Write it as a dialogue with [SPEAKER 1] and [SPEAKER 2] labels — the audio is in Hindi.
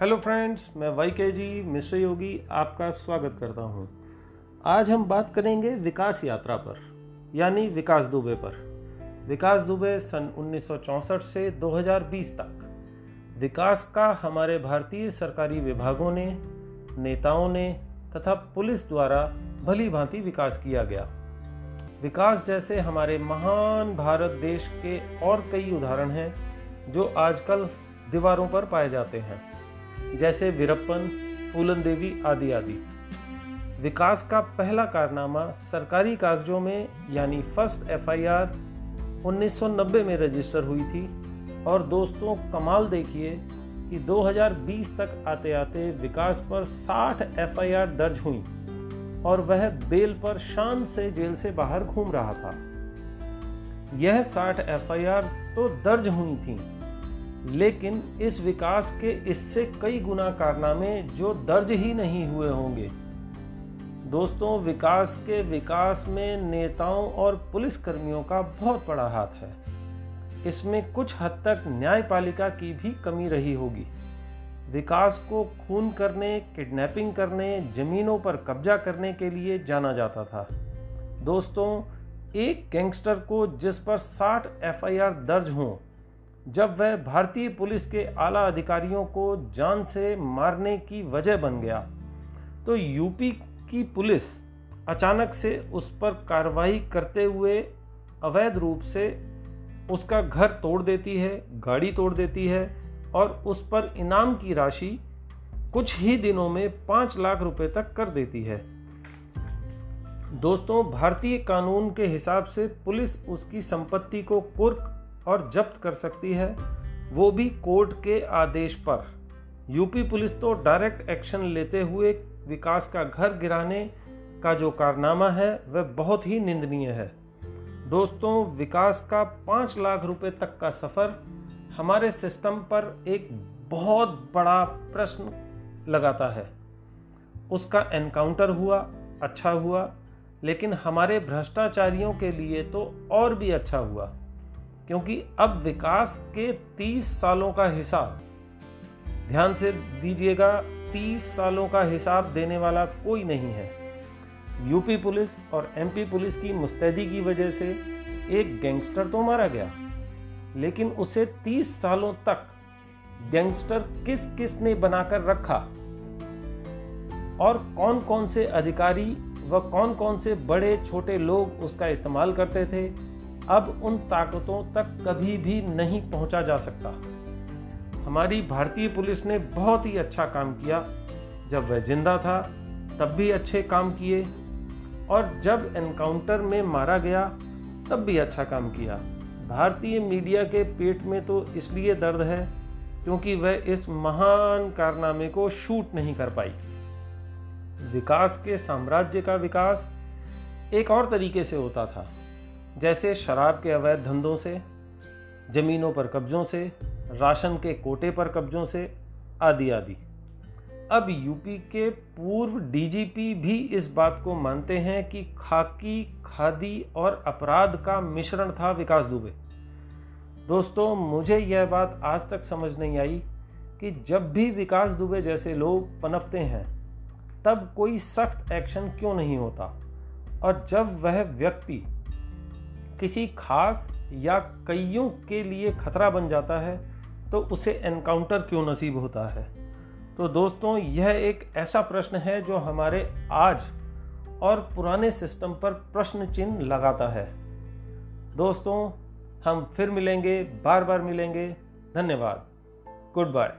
[SPEAKER 1] हेलो फ्रेंड्स, मैं वाई के जी, मिश्र योगी आपका स्वागत करता हूँ। आज हम बात करेंगे विकास यात्रा पर, यानी विकास दुबे पर। विकास दुबे सन 1964 से 2020 तक। विकास का हमारे भारतीय सरकारी विभागों ने, नेताओं ने तथा पुलिस द्वारा भली भांति विकास किया गया। विकास जैसे हमारे महान भारत देश के और कई उदाहरण हैं, जो आजकल दीवारों पर पाए जाते हैं। जैसे वीरप्पन फूलन देवी आदि आदि। विकास का पहला कारनामा सरकारी कागजों में, यानी फ़र्स्ट एफआईआर 1990 में रजिस्टर हुई थी। और दोस्तों, कमाल देखिए कि 2020 तक आते आते विकास पर 60 एफआईआर दर्ज हुई। और वह बेल पर शान से जेल से बाहर घूम रहा था। यह 60 एफआईआर तो दर्ज हुई थीं। लेकिन इस विकास के इससे कई गुना कारनामे जो दर्ज ही नहीं हुए होंगे। दोस्तों, विकास के विकास में नेताओं और पुलिसकर्मियों का बहुत बड़ा हाथ है। इसमें कुछ हद तक न्यायपालिका की भी कमी रही होगी। विकास को खून करने, किडनैपिंग करने, जमीनों पर कब्जा करने के लिए जाना जाता था। दोस्तों, एक गैंगस्टर को जिस पर 60 एफआईआर दर्ज हों जब वह भारतीय पुलिस के आला अधिकारियों को जान से मारने की वजह बन गया तो यूपी की पुलिस अचानक से उस पर कार्रवाई करते हुए अवैध रूप से उसका घर तोड़ देती है, गाड़ी तोड़ देती है और उस पर इनाम की राशि कुछ ही दिनों में पाँच लाख रुपए तक कर देती है। दोस्तों, भारतीय कानून के हिसाब से पुलिस उसकी संपत्ति को कुर्क और जब्त कर सकती है, वो भी कोर्ट के आदेश पर। यूपी पुलिस तो डायरेक्ट एक्शन लेते हुए विकास का घर गिराने का जो कारनामा है, वह बहुत ही निंदनीय है। दोस्तों, विकास का पाँच लाख रुपए तक का सफ़र हमारे सिस्टम पर एक बहुत बड़ा प्रश्न लगाता है। उसका एनकाउंटर हुआ अच्छा हुआ, लेकिन हमारे भ्रष्टाचारियों के लिए तो और भी अच्छा हुआ। क्योंकि अब विकास के 30 सालों का हिसाब, ध्यान से दीजिएगा 30 सालों का हिसाब देने वाला कोई नहीं है। यूपी पुलिस और एमपी पुलिस की मुस्तैदी की वजह से एक गैंगस्टर तो मारा गया, लेकिन उसे 30 सालों तक गैंगस्टर किस किस ने बनाकर रखा? और कौन कौन से अधिकारी व कौन कौन से बड़े छोटे लोग उसका इस्तेमाल करते थे? अब उन ताकतों तक कभी भी नहीं पहुँचा जा सकता। हमारी भारतीय पुलिस ने बहुत ही अच्छा काम किया। जब वह ज़िंदा था, तब भी अच्छे काम किए और जब एनकाउंटर में मारा गया, तब भी अच्छा काम किया। भारतीय मीडिया के पेट में तो इसलिए दर्द है क्योंकि वह इस महान कारनामे को शूट नहीं कर पाई। विकास के साम्राज्य का विकास एक और तरीके से होता था। जैसे शराब के अवैध धंधों से, जमीनों पर कब्जों से, राशन के कोटे पर कब्जों से, आदि आदि। अब यूपी के पूर्व डीजीपी भी इस बात को मानते हैं कि खाकी, खादी और अपराध का मिश्रण था विकास दुबे। दोस्तों, मुझे यह बात आज तक समझ नहीं आई कि जब भी विकास दुबे जैसे लोग पनपते हैं, तब कोई सख्त एक्शन क्यों नहीं होता? और जब वह व्यक्ति किसी खास या कईयों के लिए खतरा बन जाता है तो उसे एनकाउंटर क्यों नसीब होता है? तो दोस्तों, यह एक ऐसा प्रश्न है जो हमारे आज और पुराने सिस्टम पर प्रश्न चिन्ह लगाता है। दोस्तों, हम फिर मिलेंगे, बार बार मिलेंगे। धन्यवाद। Good bye